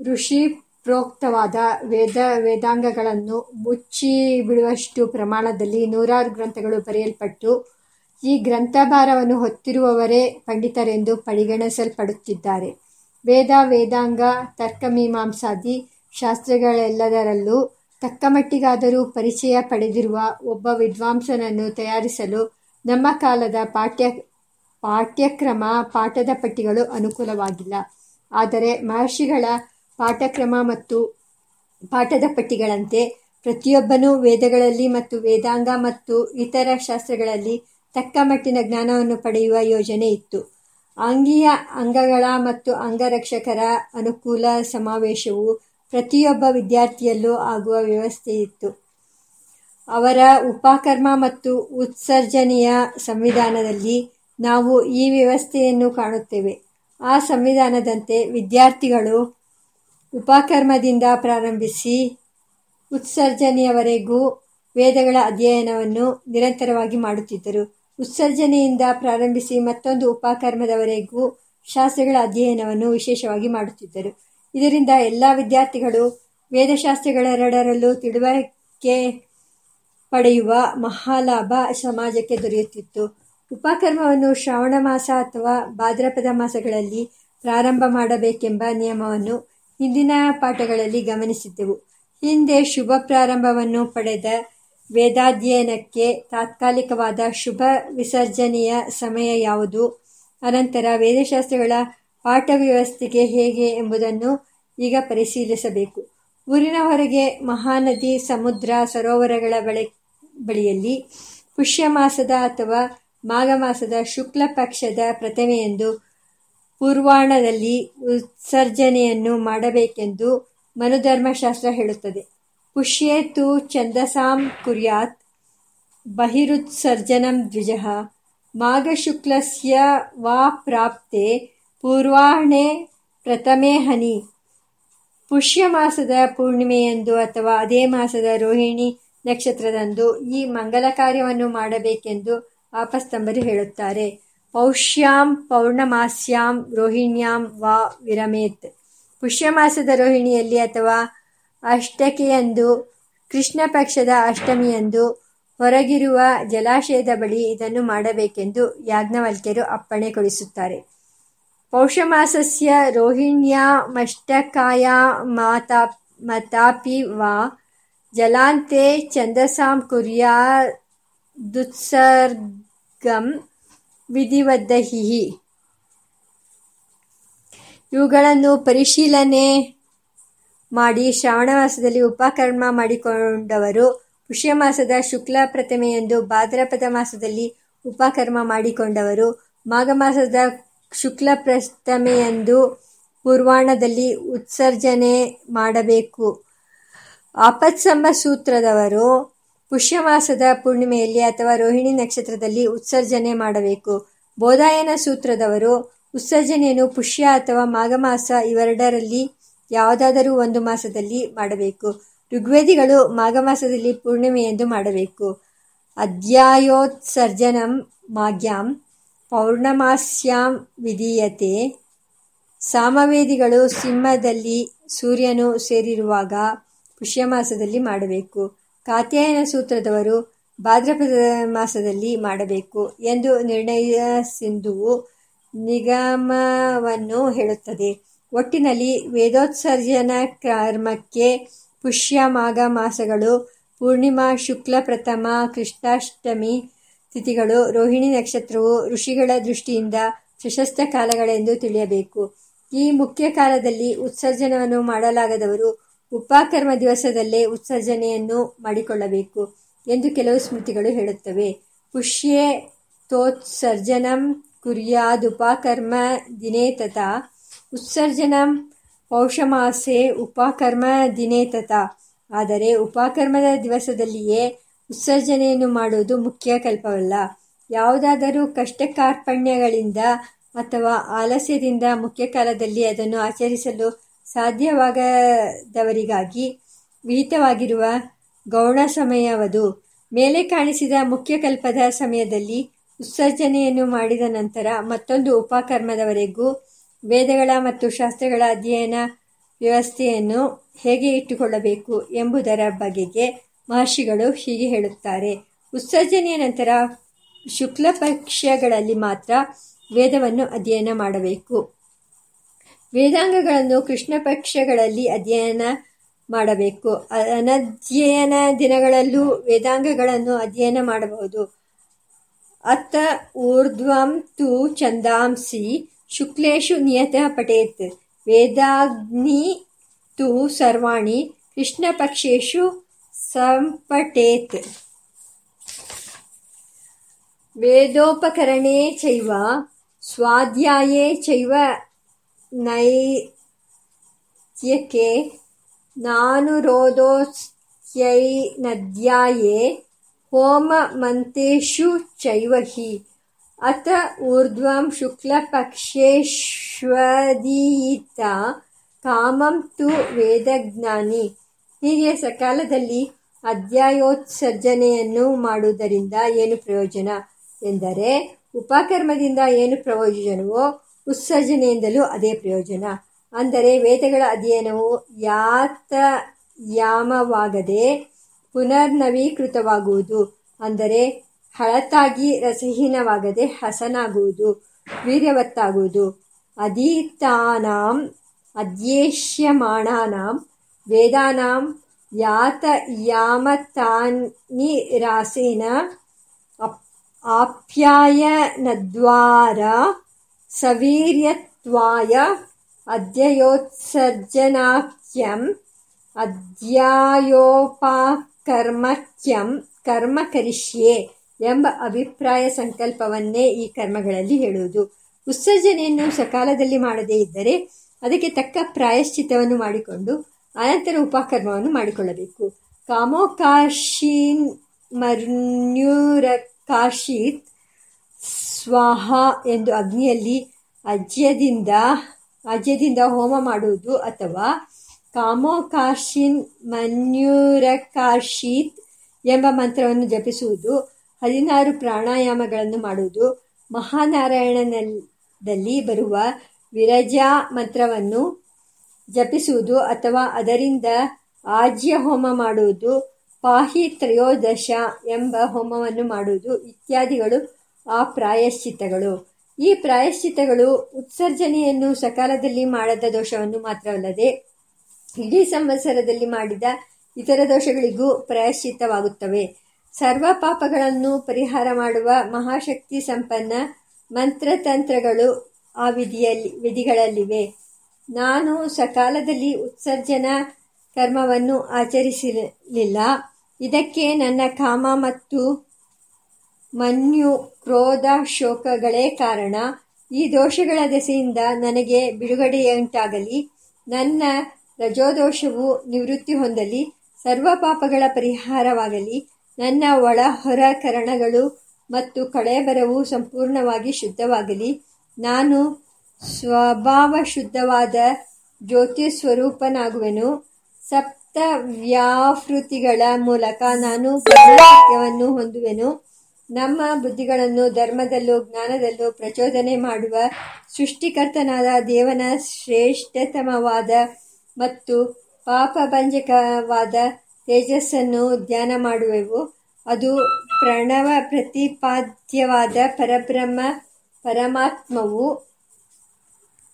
ಋಷಿ ಪ್ರೋಕ್ತವಾದ ವೇದ ವೇದಾಂಗಗಳನ್ನು ಮುಚ್ಚಿ ಬಿಡುವಷ್ಟು ಪ್ರಮಾಣದಲ್ಲಿ ನೂರಾರು ಗ್ರಂಥಗಳು ಬರೆಯಲ್ಪಟ್ಟು, ಈ ಗ್ರಂಥಭಾರವನ್ನು ಹೊತ್ತಿರುವವರೇ ಪಂಡಿತರೆಂದು ಪರಿಗಣಿಸಲ್ಪಡುತ್ತಿದ್ದಾರೆ. ವೇದ, ವೇದಾಂಗ, ತರ್ಕಮೀಮಾಂಸಾದಿ ಶಾಸ್ತ್ರಗಳೆಲ್ಲದರಲ್ಲೂ ತಕ್ಕಮಟ್ಟಿಗಾದರೂ ಪರಿಚಯ ಪಡೆದಿರುವ ಒಬ್ಬ ವಿದ್ವಾಂಸನನ್ನು ತಯಾರಿಸಲು ನಮ್ಮ ಕಾಲದ ಪಾಠ್ಯಕ್ರಮ, ಪಾಠದ ಪಟ್ಟಿಗಳು ಅನುಕೂಲವಾಗಿಲ್ಲ. ಆದರೆ ಮಹರ್ಷಿಗಳ ಪಾಠಕ್ರಮ ಮತ್ತು ಪಾಠದ ಪಟ್ಟಿಗಳಂತೆ ಪ್ರತಿಯೊಬ್ಬನೂ ವೇದಗಳಲ್ಲಿ ಮತ್ತು ವೇದಾಂಗ ಮತ್ತು ಇತರ ಶಾಸ್ತ್ರಗಳಲ್ಲಿ ತಕ್ಕ ಮಟ್ಟಿನ ಜ್ಞಾನವನ್ನು ಪಡೆಯುವ ಯೋಜನೆ ಇತ್ತು. ಅಂಗೀಯ ಅಂಗಗಳ ಮತ್ತು ಅಂಗರಕ್ಷಕರ ಅನುಕೂಲ ಸಮಾವೇಶವು ಪ್ರತಿಯೊಬ್ಬ ವಿದ್ಯಾರ್ಥಿಯಲ್ಲೂ ಆಗುವ ವ್ಯವಸ್ಥೆ ಇತ್ತು ಅವರ ಉಪಕರ್ಮ ಮತ್ತು ಉತ್ಸರ್ಜನೆಯ ಸಂವಿಧಾನದಲ್ಲಿ ನಾವು ಈ ವ್ಯವಸ್ಥೆಯನ್ನು ಕಾಣುತ್ತೇವೆ. ಆ ಸಂವಿಧಾನದಂತೆ ವಿದ್ಯಾರ್ಥಿಗಳು ಉಪಕರ್ಮದಿಂದ ಪ್ರಾರಂಭಿಸಿ ಉತ್ಸರ್ಜನೆಯವರೆಗೂ ವೇದಗಳ ಅಧ್ಯಯನವನ್ನು ನಿರಂತರವಾಗಿ ಮಾಡುತ್ತಿದ್ದರು. ಉತ್ಸರ್ಜನೆಯಿಂದ ಪ್ರಾರಂಭಿಸಿ ಮತ್ತೊಂದು ಉಪಕರ್ಮದವರೆಗೂ ಶಾಸ್ತ್ರಗಳ ಅಧ್ಯಯನವನ್ನು ವಿಶೇಷವಾಗಿ ಮಾಡುತ್ತಿದ್ದರು. ಇದರಿಂದ ಎಲ್ಲ ವಿದ್ಯಾರ್ಥಿಗಳು ವೇದಶಾಸ್ತ್ರಗಳೆರಡರಲ್ಲೂ ತಿಳುವಳಿಕೆ ಪಡೆಯುವ ಮಹಾಲಾಭ ಸಮಾಜಕ್ಕೆ ದೊರೆಯುತ್ತಿತ್ತು. ಉಪಕರ್ಮವನ್ನು ಶ್ರಾವಣ ಮಾಸ ಅಥವಾ ಭಾದ್ರಪದ ಮಾಸಗಳಲ್ಲಿ ಪ್ರಾರಂಭ ಮಾಡಬೇಕೆಂಬ ನಿಯಮವನ್ನು ಹಿಂದಿನ ಪಾಠಗಳಲ್ಲಿ ಗಮನಿಸಿದ್ದೆವು. ಹಿಂದೆ ಶುಭ ಪ್ರಾರಂಭವನ್ನು ಪಡೆದ ವೇದಾಧ್ಯಯನಕ್ಕೆ ತಾತ್ಕಾಲಿಕವಾದ ಶುಭ ವಿಸರ್ಜನೆಯ ಸಮಯ ಯಾವುದು, ಅನಂತರ ವೇದಶಾಸ್ತ್ರಗಳ ಪಾಠವ್ಯವಸ್ಥೆ ಹೇಗೆ ಎಂಬುದನ್ನು ಈಗ ಪರಿಶೀಲಿಸಬೇಕು. ಊರಿನ ಹೊರಗೆ ಮಹಾನದಿ, ಸಮುದ್ರ, ಸರೋವರಗಳ ಬಳಿಯಲ್ಲಿ ಪುಷ್ಯಮಾಸದ ಅಥವಾ ಮಾಘ ಮಾಸದ ಶುಕ್ಲ ಪಕ್ಷದ ಪ್ರಥಮೆಯಂದು ಪೂರ್ವಾಹ್ಣದಲ್ಲಿ ಉತ್ಸರ್ಜನೆಯನ್ನು ಮಾಡಬೇಕೆಂದು ಮನುಧರ್ಮಶಾಸ್ತ್ರ ಹೇಳುತ್ತದೆ. ಪುಷ್ಯೇತು ತು ಛಂದಸಾಂ ಕುರ್ಯಾತ್ ಬಹಿರುತ್ಸರ್ಜನಂ ದ್ವಿಜಃ ಮಾಘಶುಕ್ಲಸ್ಯ ವಾ ಪ್ರಾಪ್ತೇ ಹನಿ ಪುಷ್ಯ ಮಾಸದ ಪೂರ್ಣಿಮೆಯಂದು ಅಥವಾ ಅದೇ ಮಾಸದ ರೋಹಿಣಿ ನಕ್ಷತ್ರದಂದು ಈ ಮಂಗಲ ಕಾರ್ಯವನ್ನು ಮಾಡಬೇಕೆಂದು ಆಪಸ್ತಂಬರು ಹೇಳುತ್ತಾರೆ. ಪೌಷ್ಯಾಂ ಪೌರ್ಣಮಾಸ್ಯಾಂ ರೋಹಿಣ್ಯಾಂ ವಾ ವಿರಮೇತ್ ಪುಷ್ಯಮಾಸದ ರೋಹಿಣಿಯಲ್ಲಿ ಅಥವಾ ಅಷ್ಟಕೆಯಂದು ಕೃಷ್ಣಪಕ್ಷದ ಅಷ್ಟಮಿಯಂದು ಹೊರಗಿರುವ ಜಲಾಶಯದ ಬಳಿ ಇದನ್ನು ಮಾಡಬೇಕೆಂದು ಯಾಜ್ಞವಲ್ಕ್ಯರು ಅಪ್ಪಣೆ ಕೊಡಿಸುತ್ತಾರೆ. ಪೌಷಮಾಸಸ್ಯ ಮತಾಪಿ ವಾ ಜಲಾಂತೆ ಛಂದಸಾಂ ಕುರ್ಯಾದುತ್ಸರ್ಗಂ ವಿಧಿವದ್ಭಿಃ ಇವುಗಳನ್ನು ಪರಿಶೀಲನೆ ಮಾಡಿ ಶ್ರಾವಣ ಮಾಸದಲ್ಲಿ ಉಪಕರ್ಮ ಮಾಡಿಕೊಂಡವರು, ಪುಷ್ಯಮಾಸದ ಶುಕ್ಲ ಪ್ರತಿಮೆಯಂದು ಭಾದ್ರಪದ ಮಾಸದಲ್ಲಿ ಉಪಕರ್ಮ ಮಾಡಿಕೊಂಡವರು, ಮಾಘ ಮಾಸದ ಶುಕ್ಲ ಪ್ರಥಮೆಯಂದು ಪೂರ್ವಾಣದಲ್ಲಿ ಉತ್ಸರ್ಜನೆ ಮಾಡಬೇಕು. ಆಪತ್ಸಂಬ ಸೂತ್ರದವರು ಪುಷ್ಯಮಾಸದ ಪೂರ್ಣಿಮೆಯಲ್ಲಿ ಅಥವಾ ರೋಹಿಣಿ ನಕ್ಷತ್ರದಲ್ಲಿ ಉತ್ಸರ್ಜನೆ ಮಾಡಬೇಕು. ಬೋಧಾಯನ ಸೂತ್ರದವರು, ಉತ್ಸರ್ಜನೆಯನ್ನು ಪುಷ್ಯ ಅಥವಾ ಮಾಘಮಾಸ ಇವೆರಡರಲ್ಲಿ ಯಾವುದಾದರೂ ಒಂದು ಮಾಸದಲ್ಲಿ ಮಾಡಬೇಕು. ಋಗ್ವೇದಿಗಳು ಮಾಘಮಾಸದಲ್ಲಿ ಪೂರ್ಣಿಮೆಯಂದು ಮಾಡಬೇಕು. ಅಧ್ಯಾಯೋತ್ಸರ್ಜನಂ ಮಾಘ್ಯಾಂ ಪೌರ್ಣಮಾಸ್ಯಾಂ ವಿಧೀಯತೆ. ಸಾಮವೇದಿಗಳು ಸಿಂಹದಲ್ಲಿ ಸೂರ್ಯನು ಸೇರಿರುವಾಗ ಪುಷ್ಯಮಾಸದಲ್ಲಿ ಮಾಡಬೇಕು. ಕಾತ್ಯಾಯನ ಸೂತ್ರದವರು ಭಾದ್ರಪದ ಮಾಸದಲ್ಲಿ ಮಾಡಬೇಕು ಎಂದು ನಿರ್ಣಯ ಸಿಂಧುವು ನಿಗಮವನ್ನು ಹೇಳುತ್ತದೆ. ಒಟ್ಟಿನಲ್ಲಿ ವೇದೋತ್ಸರ್ಜನ ಕರ್ಮಕ್ಕೆ ಪುಷ್ಯ ಮಾಘ ಮಾಸಗಳು, ಪೂರ್ಣಿಮಾ ಶುಕ್ಲ ಪ್ರಥಮ ಕೃಷ್ಣಾಷ್ಟಮಿ ತಿಥಿಗಳು, ರೋಹಿಣಿ ನಕ್ಷತ್ರವು ಋಷಿಗಳ ದೃಷ್ಟಿಯಿಂದ ಪ್ರಶಸ್ತ ಕಾಲಗಳೆಂದು ತಿಳಿಯಬೇಕು. ಈ ಮುಖ್ಯ ಕಾಲದಲ್ಲಿ ಉತ್ಸರ್ಜನವನ್ನು ಮಾಡಲಾಗದವರು ಉಪಕರ್ಮ ದಿವಸದಲ್ಲೇ ಉತ್ಸರ್ಜನೆಯನ್ನು ಮಾಡಿಕೊಳ್ಳಬೇಕು ಎಂದು ಕೆಲವು ಸ್ಮೃತಿಗಳು ಹೇಳುತ್ತವೆ. ಪುಷ್ಯೇ ತೋತ್ಸರ್ಜನಂ ಕುರ್ಯಾದುಪಕರ್ಮ ದಿನೇ ತಥಾ ಉತ್ಸರ್ಜನಂ ಪೌಷಮಾಸೆ ಉಪಕರ್ಮ ದಿನೇ ತಥಾ ಆದರೆ ಉಪಕರ್ಮದ ದಿವಸದಲ್ಲಿಯೇ ಉತ್ಸರ್ಜನೆಯನ್ನು ಮಾಡುವುದು ಮುಖ್ಯ ಕಲ್ಪವಲ್ಲ. ಯಾವುದಾದರೂ ಕಷ್ಟಕಾರ್ಪಣ್ಯಗಳಿಂದ ಅಥವಾ ಆಲಸ್ಯದಿಂದ ಮುಖ್ಯ ಕಾಲದಲ್ಲಿ ಅದನ್ನು ಆಚರಿಸಲು ಸಾಧ್ಯವಾಗದವರಿಗಾಗಿ ವಿಹಿತವಾಗಿರುವ ಗೌಣ ಸಮಯವದು. ಮೇಲೆ ಕಾಣಿಸಿದ ಮುಖ್ಯ ಕಲ್ಪದ ಸಮಯದಲ್ಲಿ ಉತ್ಸರ್ಜನೆಯನ್ನು ಮಾಡಿದ ನಂತರ ಮತ್ತೊಂದು ಉಪಕರ್ಮದವರೆಗೂ ವೇದಗಳ ಮತ್ತು ಶಾಸ್ತ್ರಗಳ ಅಧ್ಯಯನ ವ್ಯವಸ್ಥೆಯನ್ನು ಹೇಗೆ ಇಟ್ಟುಕೊಳ್ಳಬೇಕು ಎಂಬುದರ ಬಗೆಗೆ ಮಹರ್ಷಿಗಳು ಹೀಗೆ ಹೇಳುತ್ತಾರೆ ಉತ್ಸರ್ಜನೆಯ ನಂತರ ಶುಕ್ಲ ಪಕ್ಷಗಳಲ್ಲಿ ಮಾತ್ರ ವೇದವನ್ನು ಅಧ್ಯಯನ ಮಾಡಬೇಕು ವೇದಾಂಗಗಳನ್ನು ಕೃಷ್ಣ ಪಕ್ಷಗಳಲ್ಲಿ ಅಧ್ಯಯನ ಮಾಡಬೇಕು. ಅನಧ್ಯಯನ ದಿನಗಳಲ್ಲೂ ವೇದಾಂಗಗಳನ್ನು ಅಧ್ಯಯನ ಮಾಡಬಹುದು. ಅತ್ತ ಊರ್ಧ್ವಂ ತು ಚಂದಾಂಸಿ ಶುಕ್ಲೇಶು ನಿಯತಃ ಪಠೇತ್. ವೇದಾಗ್ನಿ ತು ಸರ್ವಾಣಿ ಕೃಷ್ಣಪಕ್ಷೇಶು ಸಂಪಟೇತ್ ವೇದೋಪಕರಣೇ ಚೈವ ಸ್ವಾಧ್ಯಾಯೇ ಚೈವ ನೈತ್ಯಕೆ ನಾನುರೋಧೋಸ್ತ್ಯೈನಧ್ಯಾಯೇ ಹೋಮ ಮಂತೇಶು ಚೈವಹಿ. ಅತ ಊರ್ಧ್ವಂ ಶುಕ್ಲಪಕ್ಷೇಶ್ವದೀಯಿತ ಕಾಮಂ ತು ವೇದಜ್ಞಾನಿ. ಹೀಗೆ ಸಕಾಲದಲ್ಲಿ ಅಧ್ಯಾಯೋತ್ಸರ್ಜನೆಯನ್ನು ಮಾಡುವುದರಿಂದ ಏನು ಪ್ರಯೋಜನ? ಎಂದರೆ ಉಪಕರ್ಮದಿಂದ ಏನು ಪ್ರಯೋಜನವೋ ಉತ್ಸರ್ಜನೆಯಿಂದಲೂ ಅದೇ ಪ್ರಯೋಜನ. ಅಂದರೆ ವೇದಗಳ ಅಧ್ಯಯನವು ಯಾತಯಾಮವಾಗದೆ ಪುನರ್ನವೀಕೃತವಾಗುವುದು. ಅಂದರೆ ಹಳತಾಗಿ ರಸಹೀನವಾಗದೆ ಹಸನಾಗುವುದು, ವೀರ್ಯವತ್ತಾಗುವುದು. ಅಧೀತಾನಾಂ ಅಧ್ಯೇಷ್ಯಮಾಣಾನಾಂ ವೇದಾನಾಂ ಅಪ್ ಆಪ್ಯಾಯನದ್ವಾರ ಸವೀರ್ಯತ್ವಾಯ ಅಧ್ಯಯೋತ್ಸರ್ಜನಾಖ್ಯಂ ಅಧ್ಯಾಯೋಪಕರ್ಮಖ್ಯಂ ಕರ್ಮ ಕರಿಷ್ಯೆ ಎಂಬ ಅಭಿಪ್ರಾಯ ಸಂಕಲ್ಪವನ್ನೇ ಈ ಕರ್ಮಗಳಲ್ಲಿ ಹೇಳುವುದು. ಉತ್ಸರ್ಜನೆಯನ್ನು ಸಕಾಲದಲ್ಲಿ ಮಾಡದೇ ಇದ್ದರೆ ಅದಕ್ಕೆ ತಕ್ಕ ಪ್ರಾಯಶ್ಚಿತ್ತವನ್ನು ಮಾಡಿಕೊಂಡು ಅನಂತರ ಉಪಕರ್ಮವನ್ನು ಮಾಡಿಕೊಳ್ಳಬೇಕು. ಕಾಮೋಕಾಶೀನ್ ಮರ್ನ್ಯೂರಕಾಶೀತ್ ಸ್ವಾಹ ಎಂದು ಅಗ್ನಿಯಲ್ಲಿ ಅಜ್ಯದಿಂದ ಅಜ್ಯದಿಂದ ಹೋಮ ಮಾಡುವುದು ಅಥವಾ ಕಾಮೋಕಾಶಿನ್ ಮನ್ಯೂರಕಾಶೀತ್ ಎಂಬ ಮಂತ್ರವನ್ನು ಜಪಿಸುವುದು, ಹದಿನಾರು ಪ್ರಾಣಾಯಾಮಗಳನ್ನು ಮಾಡುವುದು, ಮಹಾನಾರಾಯಣನಲ್ಲಿ ಬರುವ ವಿರಜಾ ಮಂತ್ರವನ್ನು ಜಪಿಸುವುದು ಅಥವಾ ಅದರಿಂದ ಆಜ್ಯ ಹೋಮ ಮಾಡುವುದು, ಪಾಹಿ ತ್ರಯೋದಶ ಎಂಬ ಹೋಮವನ್ನು ಮಾಡುವುದು ಇತ್ಯಾದಿಗಳು ಆ ಪ್ರಾಯಶ್ಚಿತ್ತಗಳು. ಈ ಪ್ರಾಯಶ್ಚಿತ್ತಗಳು ಉತ್ಸರ್ಜನೆಯನ್ನು ಸಕಾಲದಲ್ಲಿ ಮಾಡದ ದೋಷವನ್ನು ಮಾತ್ರವಲ್ಲದೆ ಇಡೀ ಸಂವತ್ಸರದಲ್ಲಿ ಮಾಡಿದ ಇತರ ದೋಷಗಳಿಗೂ ಪ್ರಾಯಶ್ಚಿತ್ತವಾಗುತ್ತವೆ. ಸರ್ವ ಪಾಪಗಳನ್ನು ಪರಿಹಾರ ಮಾಡುವ ಮಹಾಶಕ್ತಿ ಸಂಪನ್ನ ಮಂತ್ರತಂತ್ರಗಳು ಆ ವಿಧಿಯಲ್ಲಿ, ವಿಧಿಗಳಲ್ಲಿವೆ. ನಾನು ಸಕಾಲದಲ್ಲಿ ಉತ್ಸರ್ಜನಾ ಕರ್ಮವನ್ನು ಆಚರಿಸಲಿಲ್ಲ. ಇದಕ್ಕೆ ನನ್ನ ಕಾಮ ಮತ್ತು ಮನ್ಯು ಕ್ರೋಧ ಶೋಕಗಳೇ ಕಾರಣ. ಈ ದೋಷಗಳ ದೆಸೆಯಿಂದ ನನಗೆ ಬಿಡುಗಡೆಯುಂಟಾಗಲಿ. ನನ್ನ ರಜೋದೋಷವು ನಿವೃತ್ತಿ ಹೊಂದಲಿ. ಸರ್ವ ಪಾಪಗಳ ಪರಿಹಾರವಾಗಲಿ. ನನ್ನ ಒಳ ಹೊರ ಕರಣಗಳು ಮತ್ತು ಕಳೆಬರವು ಸಂಪೂರ್ಣವಾಗಿ ಶುದ್ಧವಾಗಲಿ. ನಾನು ಸ್ವಭಾವ ಶುದ್ಧವಾದ ಜ್ಯೋತಿ ಸ್ವರೂಪನಾಗುವೆನು ಸಪ್ತ ವ್ಯಾಹೃತಿಗಳ ಮೂಲಕ ನಾನು ಹೊಂದುವೆನು. ನಮ್ಮ ಬುದ್ಧಿಗಳನ್ನು ಧರ್ಮದಲ್ಲೂ ಜ್ಞಾನದಲ್ಲೂ ಪ್ರಚೋದನೆ ಮಾಡುವ ಸೃಷ್ಟಿಕರ್ತನಾದ ದೇವನ ಶ್ರೇಷ್ಠತಮವಾದ ಮತ್ತು ಪಾಪಭಂಜಕವಾದ ತೇಜಸ್ಸನ್ನು ಧ್ಯಾನ ಮಾಡುವೆವು. ಅದು ಪ್ರಣವ ಪ್ರತಿಪಾದ್ಯವಾದ ಪರಬ್ರಹ್ಮ ಪರಮಾತ್ಮವು